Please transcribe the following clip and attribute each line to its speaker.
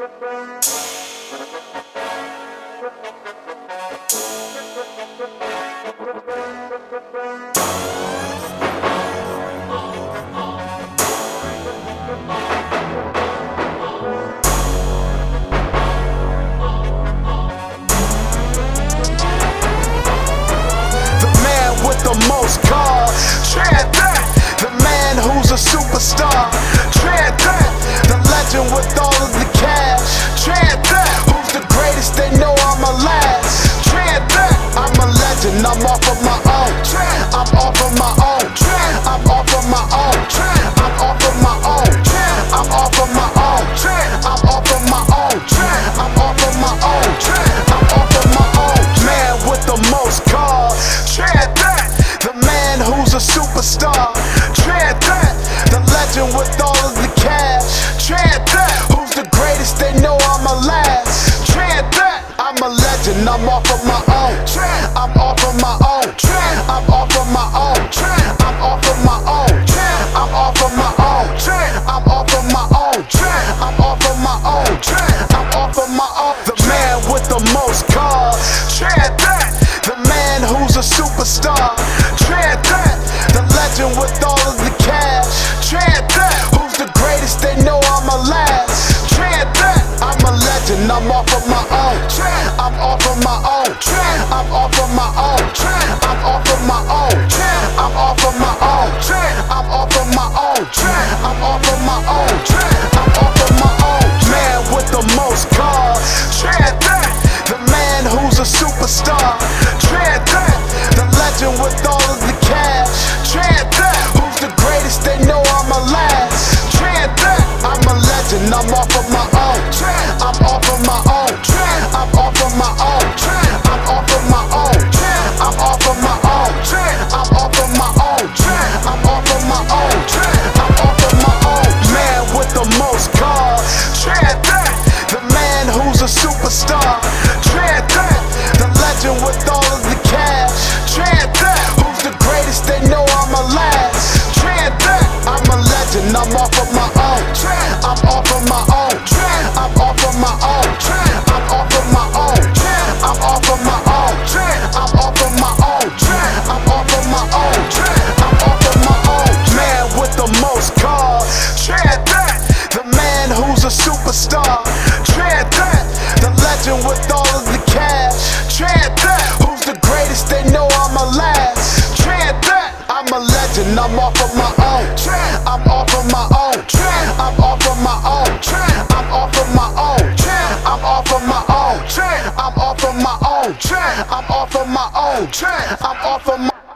Speaker 1: The man with the most cars. legend with all of the cash. Trad that, who's the greatest? They know I'm a last. Trad that, I'm a legend. I'm off of my own. I'm off of my own. I'm off of my own. I'm off of my own. I'm off of my own. I'm off of my own. I'm off of my own. I'm off of my own. The man with the most cars. Trad that, the man who's a superstar. Trad that, the legend with all of the own. I'm off of my own. I'm off of my own. I'm off of my own. I'm off of my own. I'm off of my own. I'm off of my own. I'm off of my own. I'm off of my